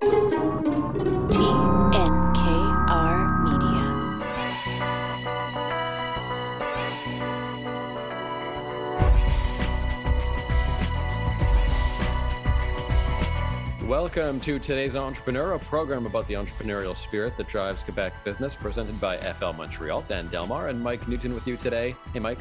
TNKR Media. Welcome to today's Entrepreneur, a program about the entrepreneurial spirit that drives Quebec business, presented by FL Montreal. Dan Delmar and Mike Newton with you today. Hey, Mike.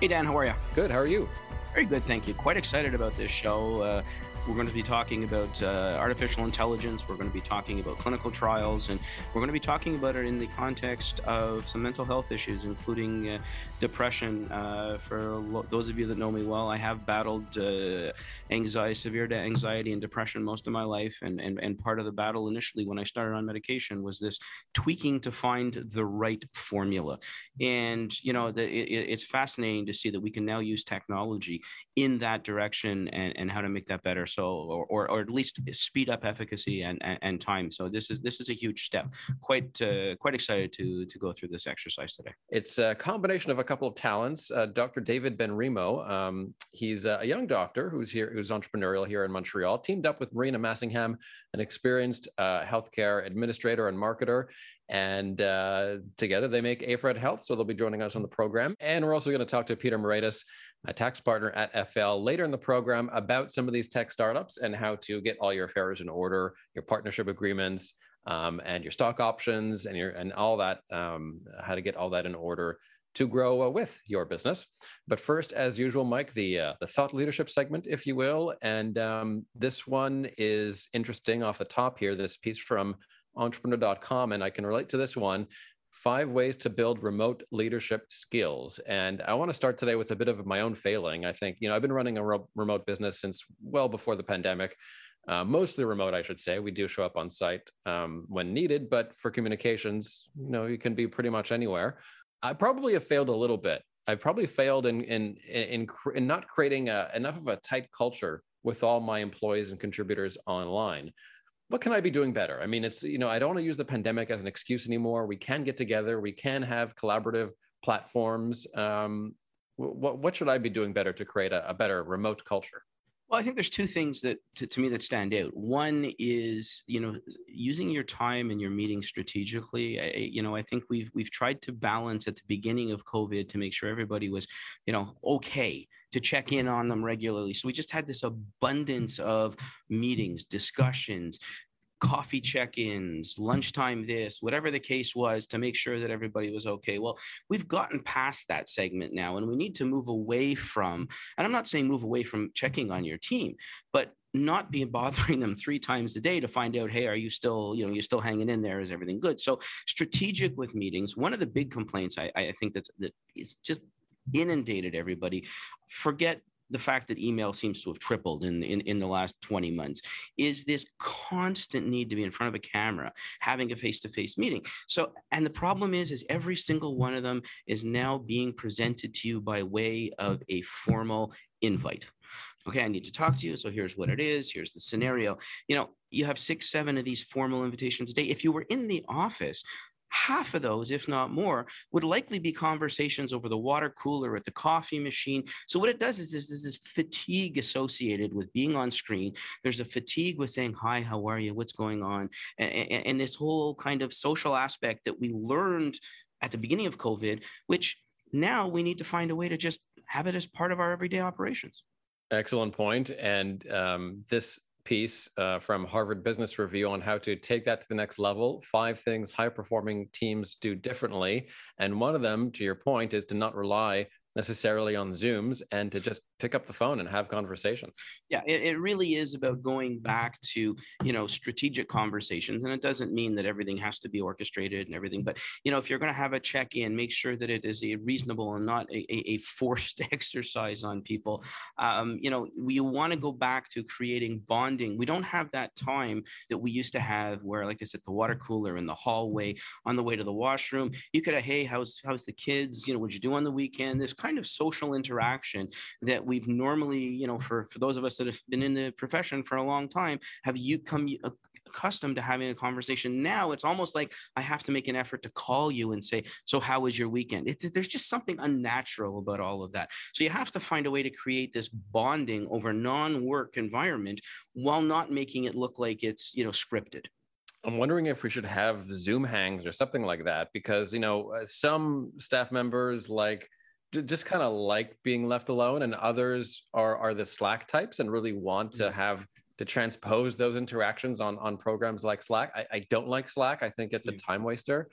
Hey, Dan, how are you? Good. How are you? Very good, thank you. Quite excited about this show. Uh, we're going to be talking about uh, artificial intelligence. We're going to be talking about clinical trials, and we're going to be talking about it in the context of some mental health issues, including uh, depression. Uh, for lo- those of you that know me well, I have battled uh, anxiety, severe anxiety and depression most of my life, and, and and part of the battle initially when I started on medication was this tweaking to find the right formula. And you know, the, it, it's fascinating to see that we can now use technology in that direction and, and how to make that better so or, or, or at least speed up efficacy and, and, and time so this is this is a huge step quite uh, quite excited to to go through this exercise today It's a combination of a couple of talents. Uh, Dr. David Benrimoh, um, he's a young doctor who's here, who's entrepreneurial here in Montreal, teamed up with Marina Massingham, an experienced uh, healthcare administrator and marketer. And uh, together they make Aifred Health. So they'll be joining us on the program. And we're also going to talk to Peter Moretis, a tax partner at FL, later in the program about some of these tech startups and how to get all your affairs in order, your partnership agreements, um, and your stock options and your and all that um, how to get all that in order to grow uh, with your business. But first as usual mike the uh, the thought leadership segment if you will. And um, this one is interesting off the top here this piece from entrepreneur.com and i can relate to this one five ways to build remote leadership skills and i want to start today with a bit of my own failing i think you know i've been running a ro- remote business since well before the pandemic uh, mostly remote, I should say. We do show up on site um, when needed, but for communications, you know, you can be pretty much anywhere. I probably have failed a little bit. I've probably failed in in in, in not creating a, enough of a tight culture with all my employees and contributors online. What can I be doing better? I mean, it's you know, I don't want to use the pandemic as an excuse anymore. We can get together. We can have collaborative platforms. Um, what what should I be doing better to create a, a better remote culture? Well, I think there's two things that to, to, me that stand out. One is, you know, using your time and your meetings strategically. I, you know, I think we've we've tried to balance at the beginning of COVID to make sure everybody was, you know, okay to check in on them regularly. So we just had this abundance of meetings, discussions, coffee check-ins, lunchtime this, whatever the case was to make sure that everybody was okay. Well, we've gotten past that segment now and we need to move away from and I'm not saying move away from checking on your team, but not be bothering them three times a day to find out hey are you still you know you're still hanging in there is everything good so strategic with meetings one of the big complaints i, I think that's that is just inundated everybody. Forget the fact that email seems to have tripled in, in, in the last 20 months. Is this constant need to be in front of a camera having a face-to-face meeting? So and the problem is is every single one of them is now being presented to you by way of a formal invite. Okay i need to talk to you so here's what it is here's the scenario. You know you have six seven of these formal invitations a day. If you were in the office half of those, if not more, would likely be conversations over the water cooler at the coffee machine. So what it does is there's this fatigue associated with being on screen. There's a fatigue with saying, hi, how are you? What's going on? And, and, and this whole kind of social aspect that we learned at the beginning of COVID, which now we need to find a way to just have it as part of our everyday operations. Excellent point. And um, this piece uh, from Harvard Business Review on how to take that to the next level. Five things high performing teams do differently. And one of them, to your point, is to not rely necessarily on Zooms and to just pick up the phone and have conversations. Yeah, it, it really is about going back to, you know, strategic conversations. And it doesn't mean that everything has to be orchestrated and everything. But, you know, if you're going to have a check in, make sure that it is a reasonable and not a, a, forced exercise on people. Um, you know, we want to go back to creating bonding. We don't have that time that we used to have where, like I said, the water cooler in the hallway on the way to the washroom, you could have, hey, how's, how's the kids? You know, what'd you do on the weekend? This kind of social interaction that we've normally, you know, for, for those of us that have been in the profession for a long time, have you come accustomed to having a conversation. Now it's almost like I have to make an effort to call you and say, "So how was your weekend?" It's there's just something unnatural about all of that. So you have to find a way to create this bonding over non-work environment while not making it look like it's you know scripted. I'm wondering if we should have Zoom hangs or something like that because you know uh, some staff members like just kind of like being left alone and others are are the slack types and really want to mm-hmm. have to transpose those interactions on on programs like slack. I, I don't like slack. I think it's a time waster.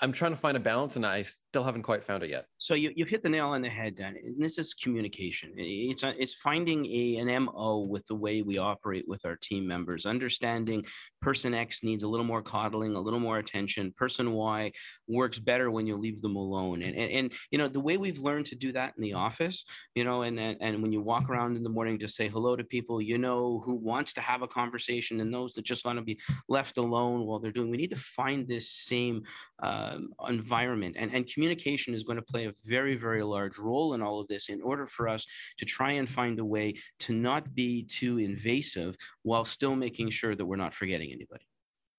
I'm trying to find a balance and I still haven't quite found it yet. So you, you've hit the nail on the head, Dan. And this is communication. It's, a, it's finding a, an MO with the way we operate with our team members, understanding person X needs a little more coddling, a little more attention. Person Y works better when you leave them alone. And, and, and you know, the way we've learned to do that in the office, you know, and, and, and when you walk around in the morning to say hello to people, you know, who wants to have a conversation and those that just want to be left alone while they're doing, we need to find this same um, environment. And, and communication is going to play a very, very large role in all of this in order for us to try and find a way to not be too invasive while still making sure that we're not forgetting anybody.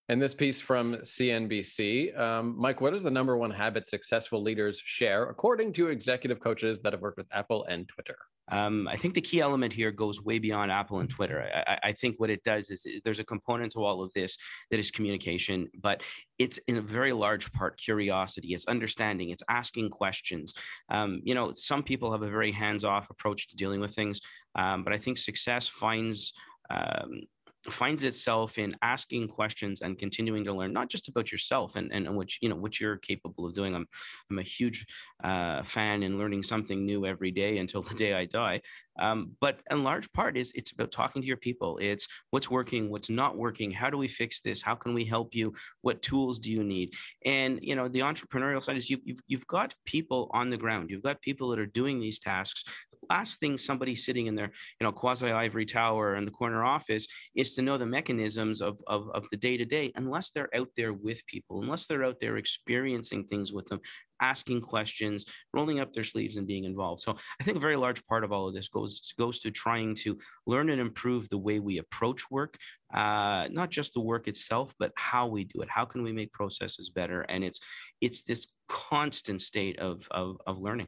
And this piece from CNBC, um, Mike, what is the number one habit successful leaders share according to executive coaches that have worked with Apple and Twitter? Um, I think the key element here goes way beyond Apple and Twitter. I, I, think what it does is there's a component to all of this that is communication, but it's in a very large part curiosity. It's understanding. It's asking questions. Um, you know, some people have a very hands-off approach to dealing with things, um, but I think success finds um, finds itself in asking questions and continuing to learn not just about yourself and, and, which you know what you're capable of doing. I'm i'm a huge uh, fan in learning something new every day until the day i die um, but in large part is it's about talking to your people. It's what's working what's not working. How do we fix this? How can we help you? What tools do you need? And you know the entrepreneurial side is you, you've, you've got people on the ground. You've got people that are doing these tasks. The last thing somebody sitting in their you know quasi ivory tower in the corner office is to know the mechanisms of, of, of the day to day unless they're out there with people unless they're out there experiencing things with them asking questions rolling up their sleeves and being involved so i think a very large part of all of this goes goes to trying to learn and improve the way we approach work uh, not just the work itself but how we do it how can we make processes better and it's it's this constant state of, of, of learning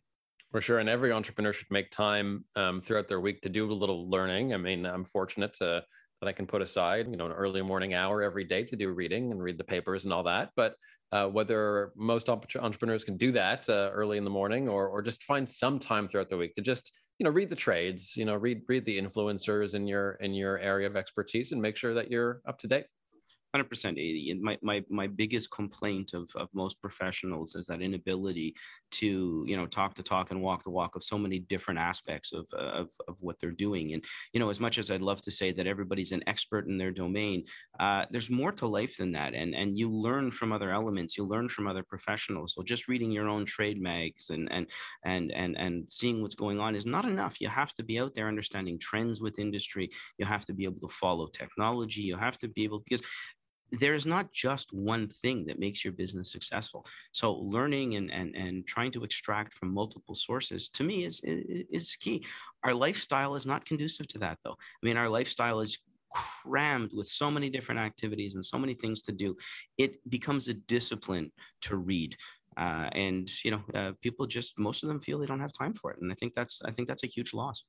for sure. And every entrepreneur should make time um, throughout their week to do a little learning. I mean, I'm fortunate to, that I can put aside, you know, an early morning hour every day to do reading and read the papers and all that. But uh, whether most entrepreneurs can do that uh, early in the morning or, or just find some time throughout the week to just, you know, read the trades, you know, read, read the influencers in your, in your area of expertise and make sure that you're up to date. Hundred percent, eighty. My my my biggest complaint of of most professionals is that inability to you know talk the talk and walk the walk of so many different aspects of of of what they're doing. And you know, as much as I'd love to say that everybody's an expert in their domain, uh, there's more to life than that. And and you learn from other elements. You learn from other professionals. So just reading your own trade mags and and and and and seeing what's going on is not enough. You have to be out there understanding trends with industry. You have to be able to follow technology. You have to be able because there is not just one thing that makes your business successful. So learning and and and trying to extract from multiple sources to me is is key. Our lifestyle is not conducive to that though. I mean, our lifestyle is crammed with so many different activities and so many things to do. It becomes a discipline to read. Uh, and you know, uh, people just most of them feel they don't have time for it, and I think that's I think that's a huge loss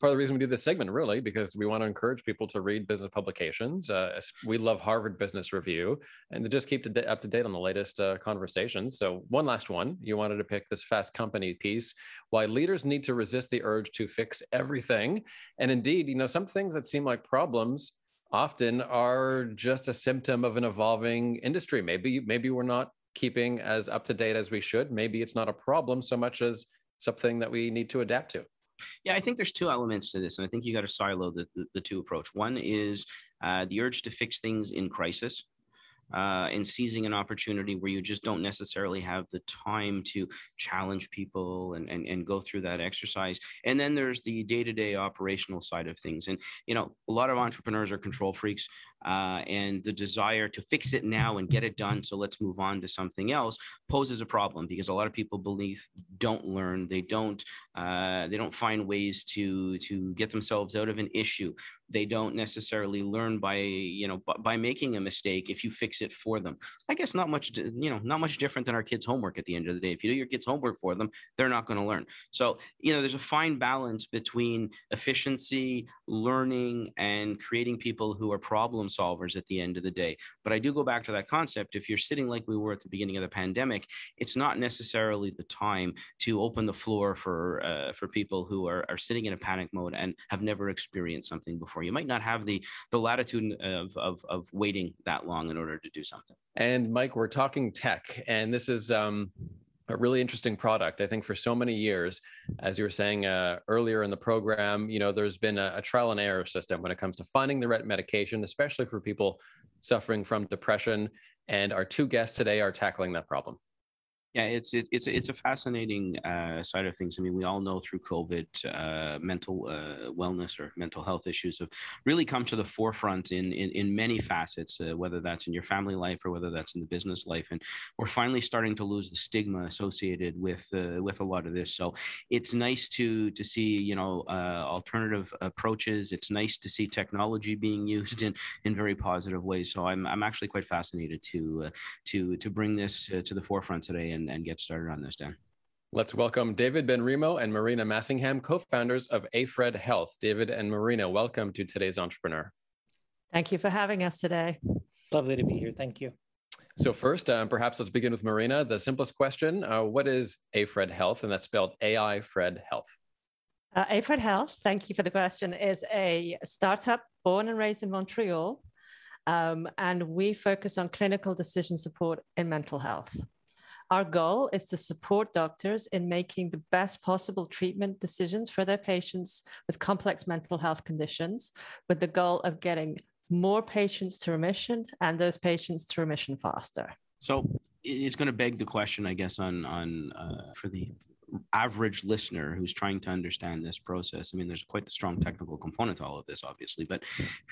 part of the reason we do this segment, really, because we want to encourage people to read business publications. Uh, we love Harvard Business Review and to just keep to up to date on the latest uh, conversations. So, one last one. You wanted to pick this Fast Company piece why leaders need to resist the urge to fix everything. And indeed, you know, some things that seem like problems often are just a symptom of an evolving industry. Maybe, maybe we're not keeping as up to date as we should. Maybe it's not a problem so much as something that we need to adapt to. Yeah, I think there's two elements to this, and I think you got to silo the, the, the, two approach. One is uh, the urge to fix things in crisis. Uh, and seizing an opportunity where you just don't necessarily have the time to challenge people and, and, and go through that exercise. And then there's the day to day operational side of things. And, you know, a lot of entrepreneurs are control freaks. Uh, and the desire to fix it now and get it done. So let's move on to something else poses a problem because a lot of people believe don't learn, they don't, uh, they don't find ways to to get themselves out of an issue. They don't necessarily learn by you know by making a mistake if you fix it for them. I guess not much you know not much different than our kids homework at the end of the day. If you do your kids homework for them they're not going to learn. So you know there's a fine balance between efficiency learning and creating people who are problem solvers at the end of the day but i do go back to that concept if you're sitting like we were at the beginning of the pandemic it's not necessarily the time to open the floor for uh, for people who are, are sitting in a panic mode and have never experienced something before. You might not have the the latitude of, of, of waiting that long in order to do something. And Mike, we're talking tech, and this is um, a really interesting product. I think for so many years, as you were saying uh, earlier in the program, you know, there's been a, a trial and error system when it comes to finding the right medication, especially for people suffering from depression. And our two guests today are tackling that problem. Yeah, it's it, it's it's a fascinating uh, side of things. I mean, we all know through COVID, uh, mental uh, wellness or mental health issues have really come to the forefront in in, in many facets, uh, whether that's in your family life or whether that's in the business life. And we're finally starting to lose the stigma associated with uh, with a lot of this. So it's nice to to see you know uh, alternative approaches. It's nice to see technology being used in in very positive ways. So I'm I'm actually quite fascinated to to to bring this to the forefront today and, and get started on this, Dan. Let's welcome David Benrimoh and Marina Massingham, co-founders of Aifred Health. David and Marina, welcome to today's Entrepreneur. Thank you for having us today. Lovely to be here. Thank you. So first, uh, perhaps let's begin with Marina. The simplest question, uh, what is Aifred Health? And that's spelled AI Fred Health. Uh, Aifred Health, thank you for the question, is a startup born and raised in Montreal. Um, and we focus on clinical decision support in mental health. Our goal is to support doctors in making the best possible treatment decisions for their patients with complex mental health conditions, with the goal of getting more patients to remission and those patients to remission faster. So it's going to beg the question, I guess, on on uh, for the average listener who's trying to understand this process. I mean, there's quite a strong technical component to all of this, obviously. But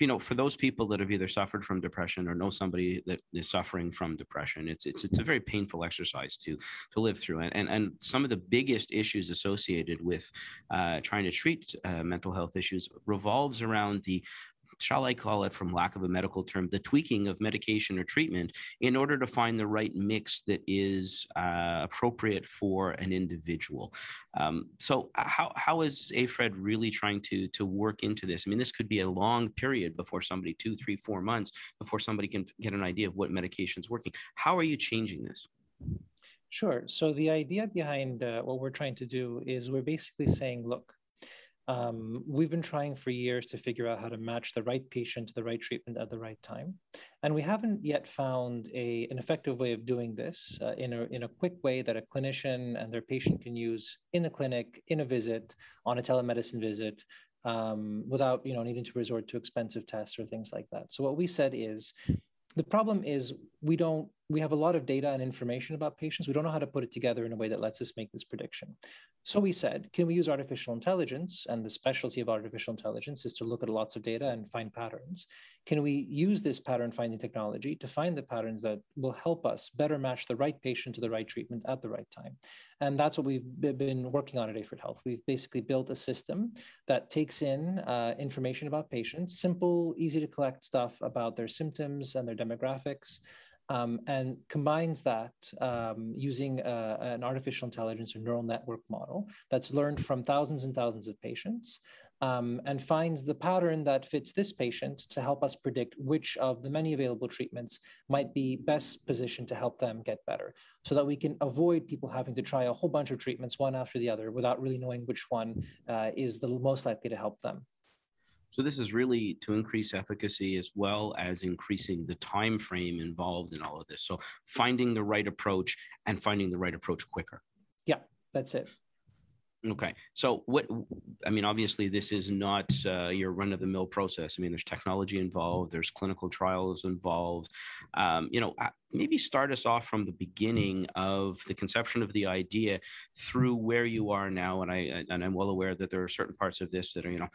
you know, for those people that have either suffered from depression or know somebody that is suffering from depression, it's it's it's a very painful exercise to to live through. And and, and some of the biggest issues associated with uh, trying to treat uh, mental health issues revolves around the shall I call it, from lack of a medical term, the tweaking of medication or treatment in order to find the right mix that is uh, appropriate for an individual. Um, so, uh, how, how is Aifred really trying to, to work into this? I mean, this could be a long period before somebody, two, three, four months, before somebody can get an idea of what medication is working. How are you changing this? Sure. So, the idea behind uh, what we're trying to do is we're basically saying, look, um, we've been trying for years to figure out how to match the right patient to the right treatment at the right time. And we haven't yet found a, an effective way of doing this uh, in, a, in a quick way that a clinician and their patient can use in the clinic, in a visit, on a telemedicine visit, um, without you know, needing to resort to expensive tests or things like that. So what we said is, the problem is we don't we have a lot of data and information about patients. We don't know how to put it together in a way that lets us make this prediction. So we said, can we use artificial intelligence? And the specialty of artificial intelligence is to look at lots of data and find patterns. Can we use this pattern finding technology to find the patterns that will help us better match the right patient to the right treatment at the right time? And that's what we've been working on at Aifred Health. We've basically built a system that takes in uh, information about patients, simple, easy to collect stuff about their symptoms and their demographics, um, and combines that um, using uh, an artificial intelligence or neural network model that's learned from thousands and thousands of patients um, and finds the pattern that fits this patient to help us predict which of the many available treatments might be best positioned to help them get better so that we can avoid people having to try a whole bunch of treatments one after the other without really knowing which one uh, is the most likely to help them. So this is really to increase efficacy as well as increasing the time frame involved in all of this. So finding the right approach and finding the right approach quicker. Yeah, that's it. Okay. So what I mean, obviously, this is not uh, your run-of-the-mill process. I mean, there's technology involved, there's clinical trials involved. Um, you know, maybe start us off from the beginning of the conception of the idea through where you are now. And I and I'm well aware that there are certain parts of this that are you know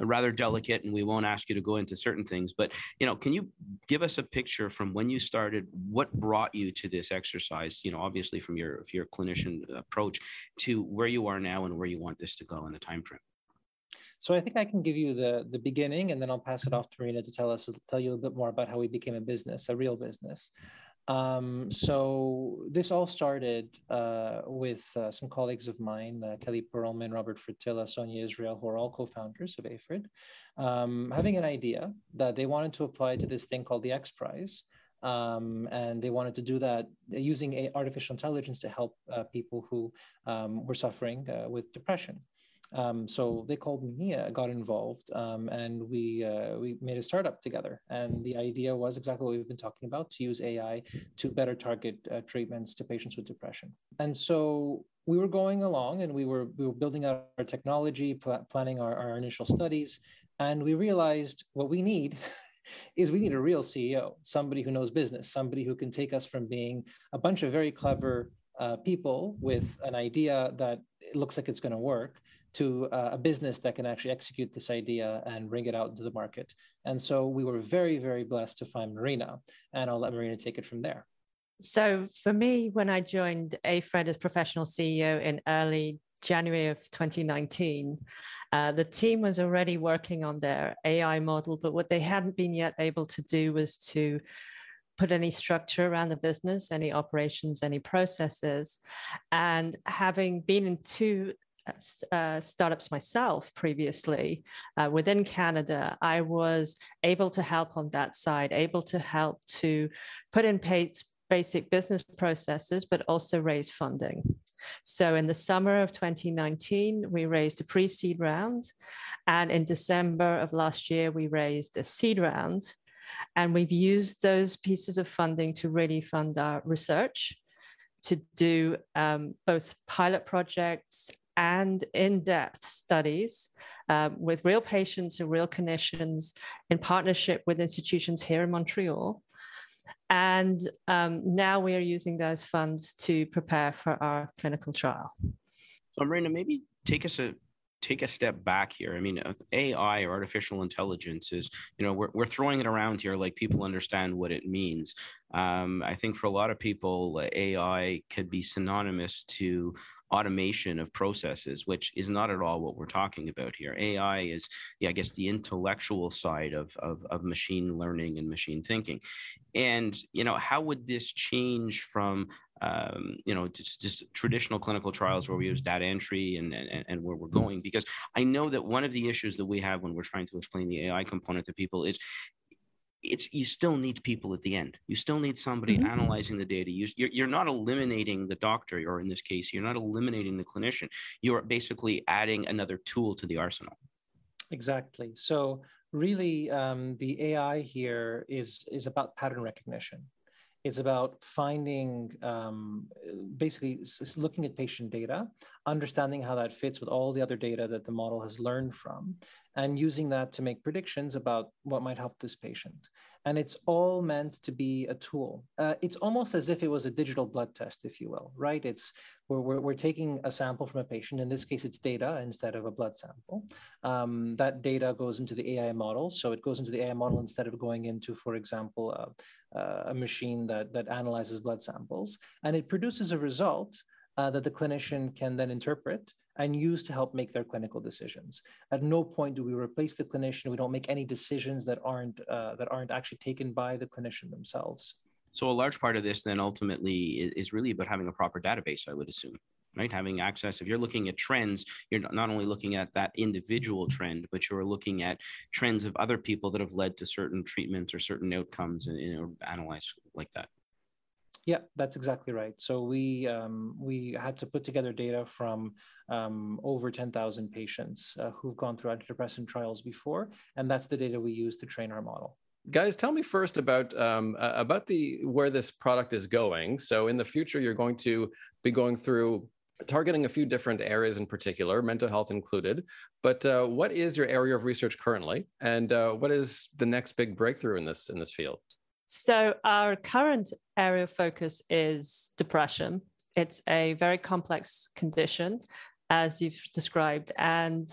rather delicate, and we won't ask you to go into certain things. But you know, can you give us a picture from when you started? What brought you to this exercise? You know, obviously from your your clinician approach to where you are now and where you want this to go in a time frame. So I think I can give you the the beginning, and then I'll pass it off to Marina to tell us tell you a little bit more about how we became a business, a real business. Um, so this all started uh, with uh, some colleagues of mine, uh, Kelly Perlman, Robert Fratila, Sonia Israel, who are all co-founders of Aifred, um, having an idea that they wanted to apply to this thing called the X Prize. Um, and they wanted to do that using artificial intelligence to help uh, people who um, were suffering uh, with depression. Um, so they called me, uh, got involved, um, and we uh, we made a startup together. And the idea was exactly what we've been talking about: to use AI to better target uh, treatments to patients with depression. And so we were going along, and we were we were building out our technology, pl- planning our, our initial studies, and we realized what we need. is we need a real CEO, somebody who knows business, somebody who can take us from being a bunch of very clever uh, people with an idea that looks like it's going to work to uh, a business that can actually execute this idea and bring it out into the market. And so we were very, very blessed to find Marina, and I'll let Marina take it from there. So for me, when I joined Aifred as professional CEO in early January of 2019, uh, the team was already working on their AI model, but what they hadn't been yet able to do was to put any structure around the business, any operations, any processes. And having been in two uh, startups myself previously uh, within Canada, I was able to help on that side, able to help to put in place basic business processes, but also raise funding. So in the summer of 2019, we raised a pre seed round. And in December of last year, we raised a seed round. And we've used those pieces of funding to really fund our research to do um, both pilot projects and in-depth studies um, with real patients and real clinicians in partnership with institutions here in Montreal. And um, now we are using those funds to prepare for our clinical trial. So, Marina, maybe take us a take a step back here. I mean, uh, AI or artificial intelligence is, you know, we're, we're throwing it around here like people understand what it means. Um, I think for a lot of people, AI could be synonymous to automation of processes, which is not at all what we're talking about here. AI is, yeah, I guess, the intellectual side of, of, of machine learning and machine thinking. And, you know, how would this change from um, you know, just, just, traditional clinical trials where we use data entry and, and, and where we're going. Because I know that one of the issues that we have when we're trying to explain the AI component to people is it's you still need people at the end. You still need somebody mm-hmm. analyzing the data. You, you're, you're not eliminating the doctor, or in this case, you're not eliminating the clinician. You're basically adding another tool to the arsenal. Exactly. So really, um, the AI here is is about pattern recognition. It's about finding, um, basically, looking at patient data, understanding how that fits with all the other data that the model has learned from, and using that to make predictions about what might help this patient. And it's all meant to be a tool. Uh, it's almost as if it was a digital blood test, if you will, right? It's we're, we're, we're taking a sample from a patient. In this case, it's data instead of a blood sample. Um, that data goes into the AI model. So it goes into the AI model instead of going into, for example, a machine that, that analyzes blood samples. And it produces a result uh, that the clinician can then interpret and use to help make their clinical decisions. At no point do we replace the clinician. We don't make any decisions that aren't uh, that aren't actually taken by the clinician themselves. So a large part of this then ultimately is really about having a proper database, I would assume, right? Having access. If you're looking at trends, you're not only looking at that individual trend, but you're looking at trends of other people that have led to certain treatments or certain outcomes and you know, analyze like that. Yeah, that's exactly right. So we um, we had to put together data from um, over 10,000 patients uh, who've gone through antidepressant trials before, and that's the data we use to train our model. Guys, tell me first about um, about the where this product is going. So in the future, you're going to be going through targeting a few different areas in particular, mental health included. But uh, what is your area of research currently, and uh, what is the next big breakthrough in this in this field? So, our current area of focus is depression. It's a very complex condition, as you've described, and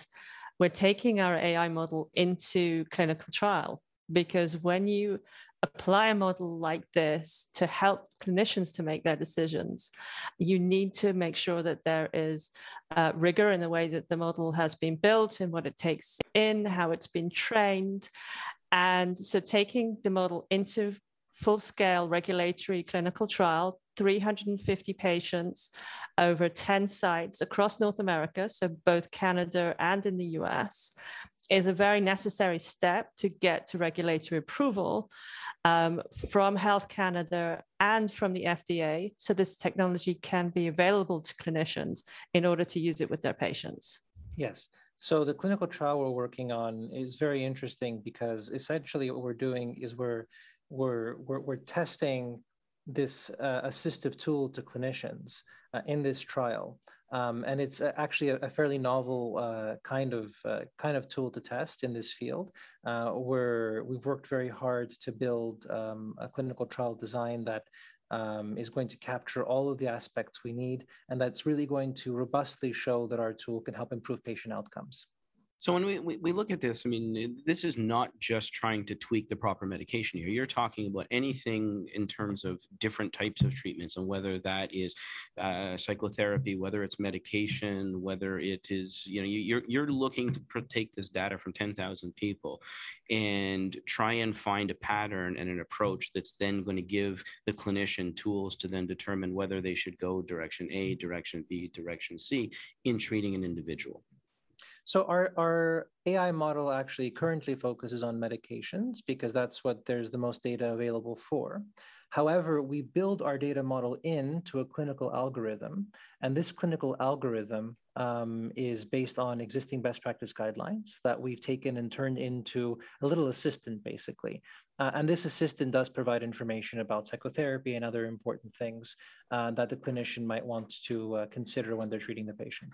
we're taking our AI model into clinical trial because when you apply a model like this to help clinicians to make their decisions, you need to make sure that there is uh, rigor in the way that the model has been built and what it takes in, how it's been trained. And so taking the model into full scale regulatory clinical trial, 350 patients over 10 sites across North America, so both Canada and in the US, is a very necessary step to get to regulatory approval um, from Health Canada and from the FDA, so this technology can be available to clinicians in order to use it with their patients. Yes. So the clinical trial we're working on is very interesting because essentially what we're doing is we're we're we're, we're testing this uh, assistive tool to clinicians uh, in this trial. Um, and it's actually a, a fairly novel uh, kind of uh, kind of tool to test in this field. Uh, where we've worked very hard to build um, a clinical trial design that um, is going to capture all of the aspects we need, and that's really going to robustly show that our tool can help improve patient outcomes. So when we, we, we, look at this, I mean, this is not just trying to tweak the proper medication here. You're talking about anything in terms of different types of treatments and whether that is uh, psychotherapy, whether it's medication, whether it is, you know, you're, you're looking to take this data from 10,000 people and try and find a pattern and an approach that's then going to give the clinician tools to then determine whether they should go direction A, direction B, direction C in treating an individual. So our, our AI model actually currently focuses on medications because that's what there's the most data available for. However, we build our data model into a clinical algorithm, and this clinical algorithm um, is based on existing best practice guidelines that we've taken and turned into a little assistant, basically. Uh, and this assistant does provide information about psychotherapy and other important things uh, that the clinician might want to uh, consider when they're treating the patient.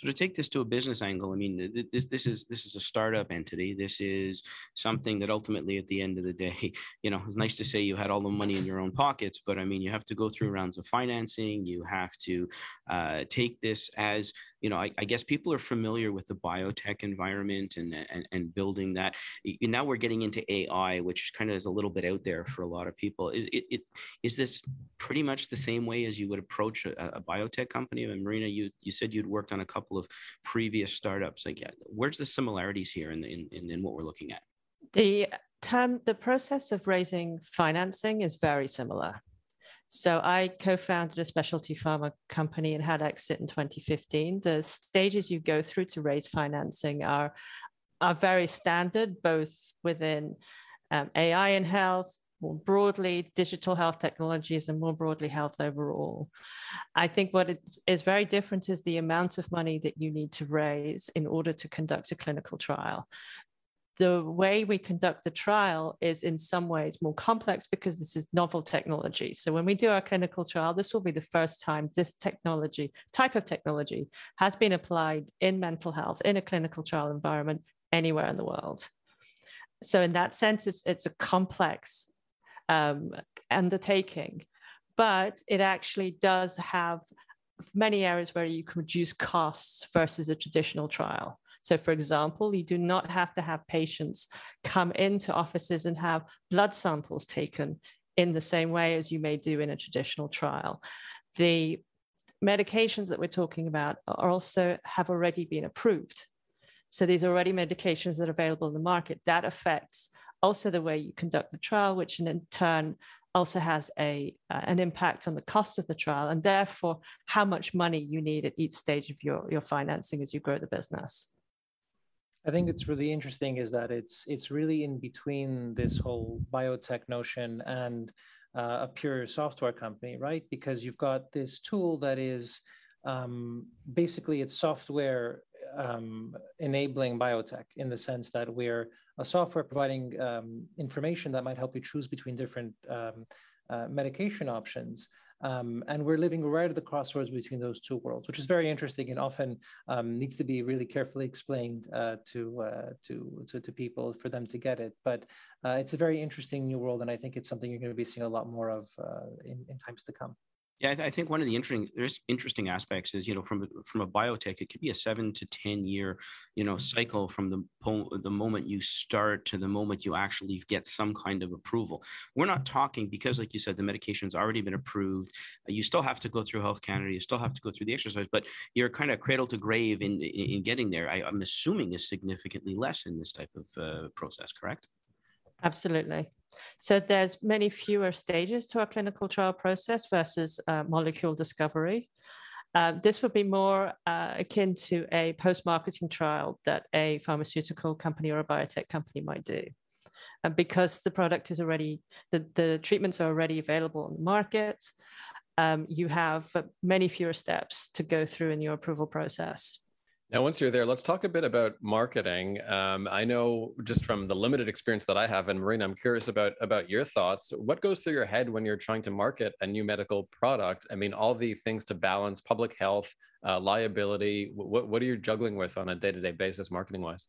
So to take this to a business angle, I mean, this this is this is a startup entity. This is something that ultimately, at the end of the day, you know, it's nice to say you had all the money in your own pockets, but I mean, you have to go through rounds of financing. You have to uh, take this as you know, I, I, guess people are familiar with the biotech environment and, and, and building that. Now we're getting into AI, which kind of is a little bit out there for a lot of people. Is, it, it, is this pretty much the same way as you would approach a, a biotech company? Mean, Marina, you, you said you'd worked on a couple of previous startups. Like, where's the similarities here in, in, in, in what we're looking at? The term, the process of raising financing is very similar. So I co-founded a specialty pharma company and had exit in 2015. The stages you go through to raise financing are are very standard, both within um, AI and health, more broadly digital health technologies, and more broadly health overall. I think what is very different is the amount of money that you need to raise in order to conduct a clinical trial the way we conduct the trial is in some ways more complex because this is novel technology. So when we do our clinical trial, this will be the first time this technology, type of technology, has been applied in mental health in a clinical trial environment anywhere in the world. So in that sense, it's, it's a complex um, undertaking, but it actually does have many areas where you can reduce costs versus a traditional trial. So, for example, you do not have to have patients come into offices and have blood samples taken in the same way as you may do in a traditional trial. The medications that we're talking about are also have already been approved. So these are already medications that are available in the market. That affects also the way you conduct the trial, which in turn also has a uh, an impact on the cost of the trial and therefore how much money you need at each stage of your, your financing as you grow the business. I think it's really interesting is that it's it's really in between this whole biotech notion and uh, a pure software company, right? Because you've got this tool that is um, basically it's software um, enabling biotech in the sense that we're a software providing um, information that might help you choose between different um, uh, medication options. Um, and we're living right at the crossroads between those two worlds, which is very interesting and often um, needs to be really carefully explained uh, to, uh, to, to, to people for them to get it. But uh, it's a very interesting new world, and I think it's something you're going to be seeing a lot more of uh, in, in times to come. Yeah, I think one of the interesting there's interesting aspects is you know from from a biotech it could be a seven to ten year you know mm-hmm. cycle from the the moment you start to the moment you actually get some kind of approval. We're not talking because like you said the medication's already been approved. You still have to go through Health Canada. You still have to go through the exercise, but you're kind of cradle to grave in in getting there. I, am assuming is significantly less in this type of uh, process. Correct? Absolutely. So there's many fewer stages to our clinical trial process versus uh, molecule discovery. Uh, this would be more uh, akin to a post-marketing trial that a pharmaceutical company or a biotech company might do. And because the product is already, the, the treatments are already available on the market, um, you have many fewer steps to go through in your approval process. Now, once you're there, let's talk a bit about marketing. Um, I know just from the limited experience that I have, and Marina, I'm curious about about your thoughts. What goes through your head when you're trying to market a new medical product? I mean, all the things to balance public health, uh, liability. What what are you juggling with on a day to day basis, marketing wise?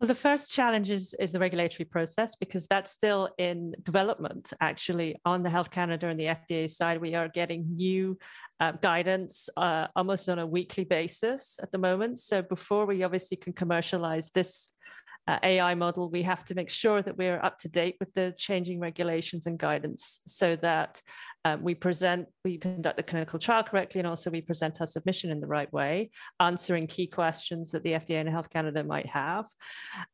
Well, the first challenge is, is the regulatory process because that's still in development. Actually, on the Health Canada and the FDA side, we are getting new uh, guidance uh, almost on a weekly basis at the moment. So before we obviously can commercialize this uh, AI model, we have to make sure that we're up to date with the changing regulations and guidance so that um, we present, we conduct the clinical trial correctly, and also we present our submission in the right way, answering key questions that the FDA and Health Canada might have.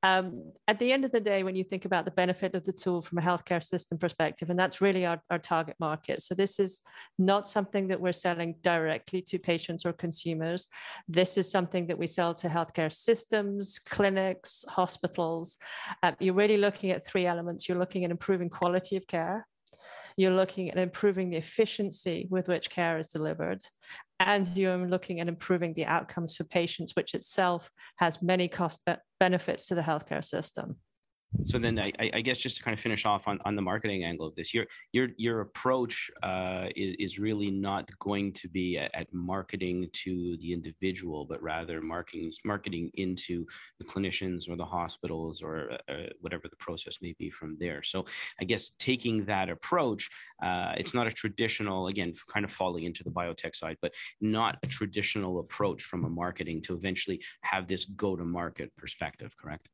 Um, at the end of the day, when you think about the benefit of the tool from a healthcare system perspective, and that's really our, our target market. So this is not something that we're selling directly to patients or consumers. This is something that we sell to healthcare systems, clinics, hospitals. Um, you're really looking at three elements. You're looking at improving quality of care you're looking at improving the efficiency with which care is delivered, and you're looking at improving the outcomes for patients, which itself has many cost benefits to the healthcare system so then I, I, guess just to kind of finish off on, on the marketing angle of this, your your your approach uh, is, is really not going to be at, at, marketing to the individual, but rather marketing marketing into the clinicians or the hospitals or uh, uh, whatever the process may be from there. So I guess taking that approach, uh, it's not a traditional again kind of falling into the biotech side, but not a traditional approach from a marketing to eventually have this go to market perspective. Correct?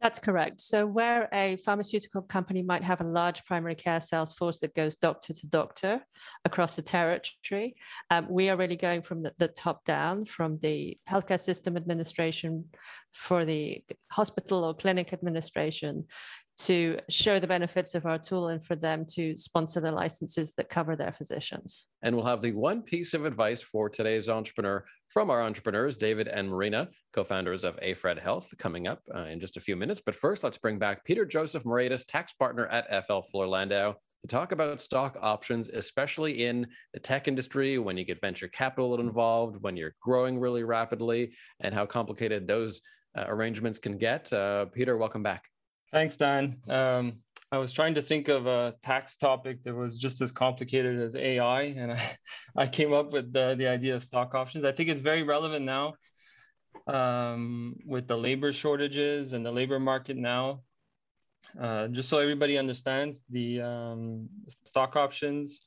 That's correct. So, where a pharmaceutical company might have a large primary care sales force that goes doctor to doctor across the territory, um, we are really going from the, the, top down, from the healthcare system administration for the hospital or clinic administration to show the benefits of our tool and for them to sponsor the licenses that cover their physicians. And we'll have the one piece of advice for today's entrepreneur from our entrepreneurs, David and Marina, co founders of Aifred Health, coming up uh, in just a few minutes. But first, let's bring back Peter Joseph Moretus, tax partner at FL Fuller Landau. To talk about stock options, especially in the tech industry, when you get venture capital involved, when you're growing really rapidly, and how complicated those uh, arrangements can get. Uh, Peter, welcome back. Thanks, Dan. Um, I was trying to think of a tax topic that was just as complicated as AI, and I, I came up with the, the idea of stock options. I think it's very relevant now um, with the labor shortages and the labor market now. Uh, just so everybody understands, the um, stock options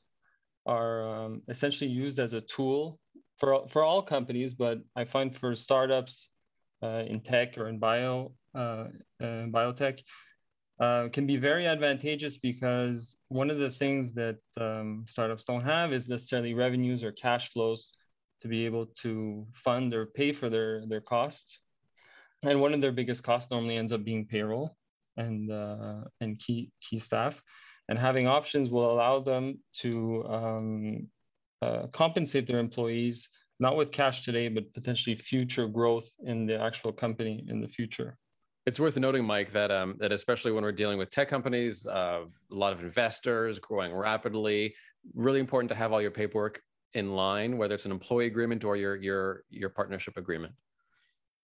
are um, essentially used as a tool for, for all companies, but I find for startups uh, in tech or in bio, biotech uh, can be very advantageous because one of the things that um, startups don't have is necessarily revenues or cash flows to be able to fund or pay for their, their costs. And one of their biggest costs normally ends up being payroll and, uh, and key, key staff. And having options will allow them to um, uh, compensate their employees, not with cash today, but potentially future growth in the actual company in the future. It's worth noting, Mike, that um, that especially when we're dealing with tech companies, uh, a lot of investors growing rapidly, really important to have all your paperwork in line, whether it's an employee agreement or your your your partnership agreement.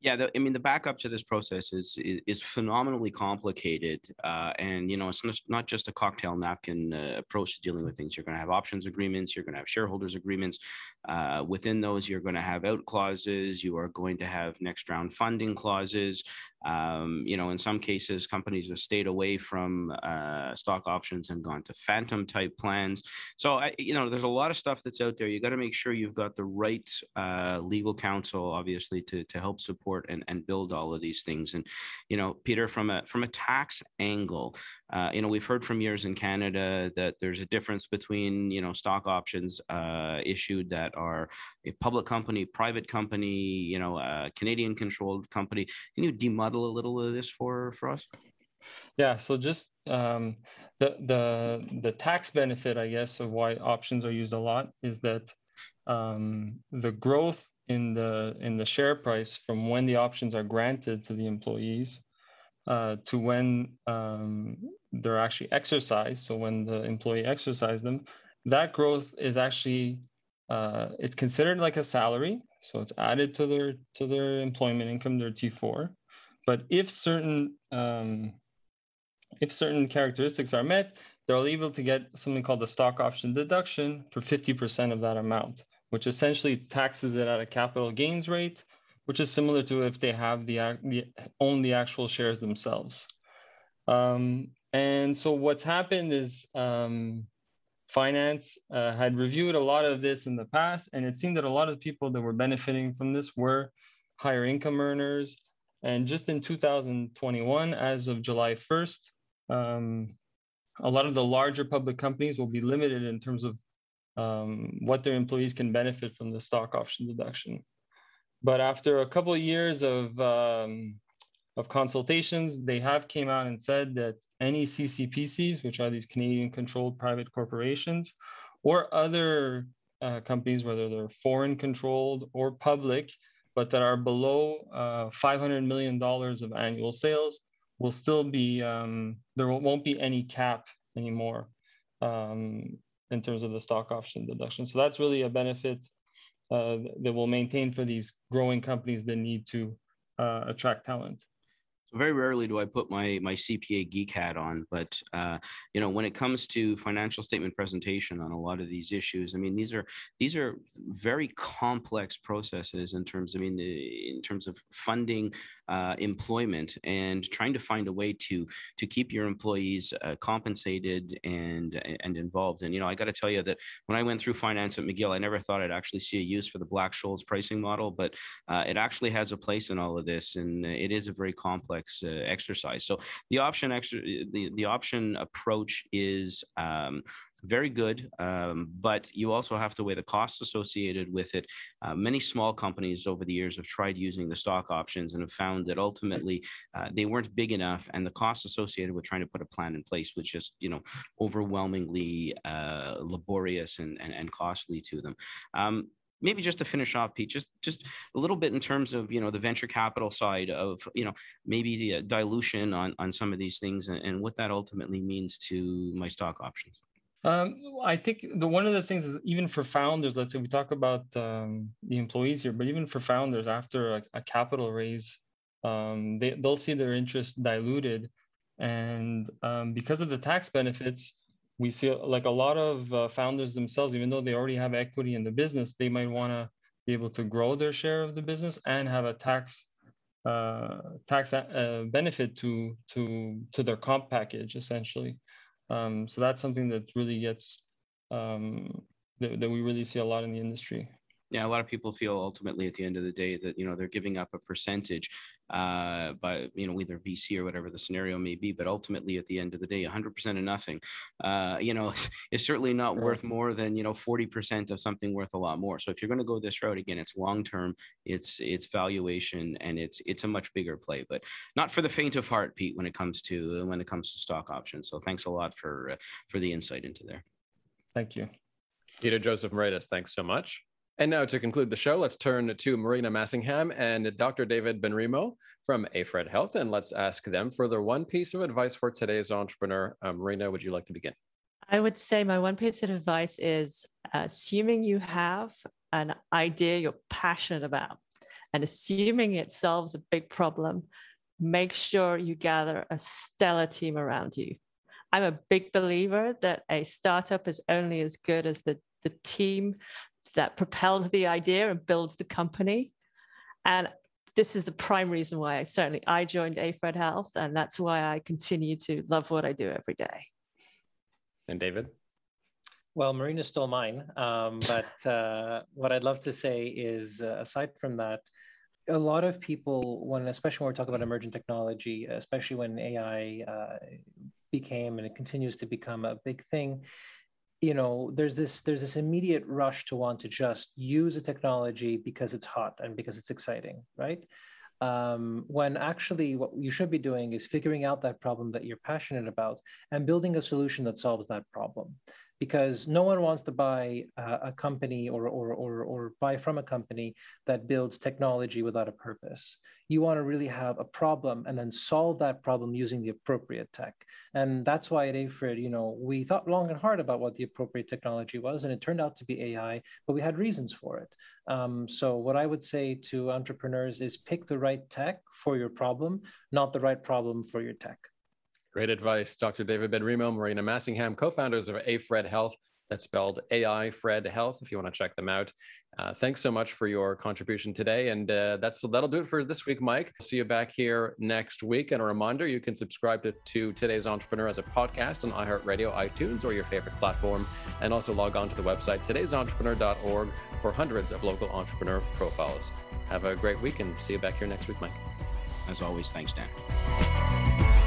Yeah, the, I mean, the backup to this process is is, is phenomenally complicated, uh, and you know, it's not, not just a cocktail napkin uh, approach to dealing with things. You're going to have options agreements, you're going to have shareholders agreements. Uh, within those, you're going to have out clauses. You are going to have next round funding clauses. Um, you know, in some cases, companies have stayed away from uh, stock options and gone to phantom type plans. So, I, you know, there's a lot of stuff that's out there. You got to make sure you've got the right uh, legal counsel, obviously, to to help support and, and build all of these things. And, you know, Peter, from a from a tax angle, uh, you know, we've heard from years in Canada that there's a difference between, you know, stock options uh, issued that are a public company, private company, you know, a Canadian controlled company. Can you demuddle a little of this for, for us? Yeah, so just um, the, the, the tax benefit, I guess, of why options are used a lot is that um, the growth in the in the share price from when the options are granted to the employees uh, to when um, they're actually exercised. So when the employee exercises them, that growth is actually uh, it's considered like a salary. So it's added to their to their employment income, their T4. But if certain um, if certain characteristics are met, they're able to get something called the stock option deduction for 50% of that amount, which essentially taxes it at a capital gains rate, which is similar to if they have the, the own the actual shares themselves. Um, and so what's happened is um, finance uh, had reviewed a lot of this in the past, and it seemed that a lot of people that were benefiting from this were higher income earners. And just in 2021, as of July 1st, um, a lot of the larger public companies will be limited in terms of um, what their employees can benefit from the stock option deduction. But after a couple of years of um, of consultations, they have came out and said that any CCPCs, which are these Canadian controlled private corporations, or other uh, companies, whether they're foreign controlled or public, but that are below uh, $500 million of annual sales, will still be, um, there won't be any cap anymore um, in terms of the stock option deduction. So that's really a benefit uh, that will maintain for these growing companies that need to uh, attract talent. So very rarely do I put my my CPA geek hat on, but uh, you know when it comes to financial statement presentation on a lot of these issues, I mean these are these are very complex processes in terms. I mean in terms of funding uh, employment and trying to find a way to to keep your employees uh, compensated and and involved. And you know I got to tell you that when I went through finance at McGill, I never thought I'd actually see a use for the Black Scholes pricing model, but uh, it actually has a place in all of this, and it is a very complex complex uh, exercise. So the option extra, the, the option approach is um, very good, um, but you also have to weigh the costs associated with it. Uh, many small companies over the years have tried using the stock options and have found that ultimately uh, they weren't big enough, and the costs associated with trying to put a plan in place was just you know overwhelmingly uh, laborious and, and, and costly to them. Um, maybe just to finish off pete just just a little bit in terms of you know the venture capital side of you know maybe the uh, dilution on on some of these things and, and what that ultimately means to my stock options um, I think the one of the things is even for founders. Let's say we talk about um, the employees here, but even for founders, after a, a capital raise, um, they they'll see their interest diluted, and um, because of the tax benefits, we see like a lot of uh, founders themselves, even though they already have equity in the business, they might want to be able to grow their share of the business and have a tax uh, tax uh, benefit to to to their comp package essentially. Um, so that's something that really gets um, that, that we really see a lot in the industry yeah, a lot of people feel ultimately at the end of the day that you know they're giving up a percentage uh, by you know either VC or whatever the scenario may be. But ultimately, at the end of the day, 100% of nothing, uh, you know, is certainly not right. worth more than you know 40% of something worth a lot more. So if you're going to go this route again, it's long term, it's it's valuation, and it's it's a much bigger play. But not for the faint of heart, Pete, when it comes to when it comes to stock options. So thanks a lot for uh, for the insight into there. Thank you. Peter Joseph Moretus, thanks so much. And now to conclude the show, let's turn to Marina Massingham and Dr. David Benrimoh from Aifred Health, and let's ask them for their one piece of advice for today's entrepreneur. Um, Marina, would you like to begin? I would say my one piece of advice is assuming you have an idea you're passionate about and assuming it solves a big problem, make sure you gather a stellar team around you. I'm a big believer that a startup is only as good as the, the team that propels the idea and builds the company. And this is the prime reason why I certainly I joined Aifred Health, and that's why I continue to love what I do every day. And David? Well, Marina stole mine. Um, but uh, what I'd love to say is, uh, aside from that, a lot of people, when especially when we're talking about emergent technology, especially when AI uh, became and it continues to become a big thing, you know, there's this there's this immediate rush to want to just use a technology because it's hot and because it's exciting, right? um, when actually what you should be doing is figuring out that problem that you're passionate about and building a solution that solves that problem because no one wants to buy a, a company or, or, or, or buy from a company that builds technology without a purpose. You want to really have a problem and then solve that problem using the appropriate tech. And that's why at Aifred, you know, we thought long and hard about what the appropriate technology was, and it turned out to be AI, but we had reasons for it. Um, so what I would say to entrepreneurs is pick the right tech for your problem, not the right problem for your tech. Great advice, Dr. David Benrimoh, Marina Massingham, co-founders of Aifred Health. That's spelled AI Fred Health. If you want to check them out, uh, thanks so much for your contribution today. And uh, that's that'll do it for this week, Mike. See you back here next week. And a reminder: you can subscribe to, to today's Entrepreneur as a podcast on iHeartRadio, iTunes, or your favorite platform, and also log on to the website today'sentrepreneur.org for hundreds of local entrepreneur profiles. Have a great week, and see you back here next week, Mike. As always, thanks, Dan.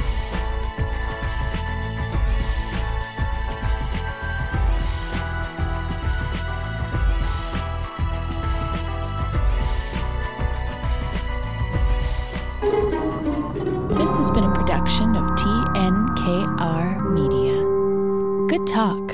Production of TNKR Media. Good talk.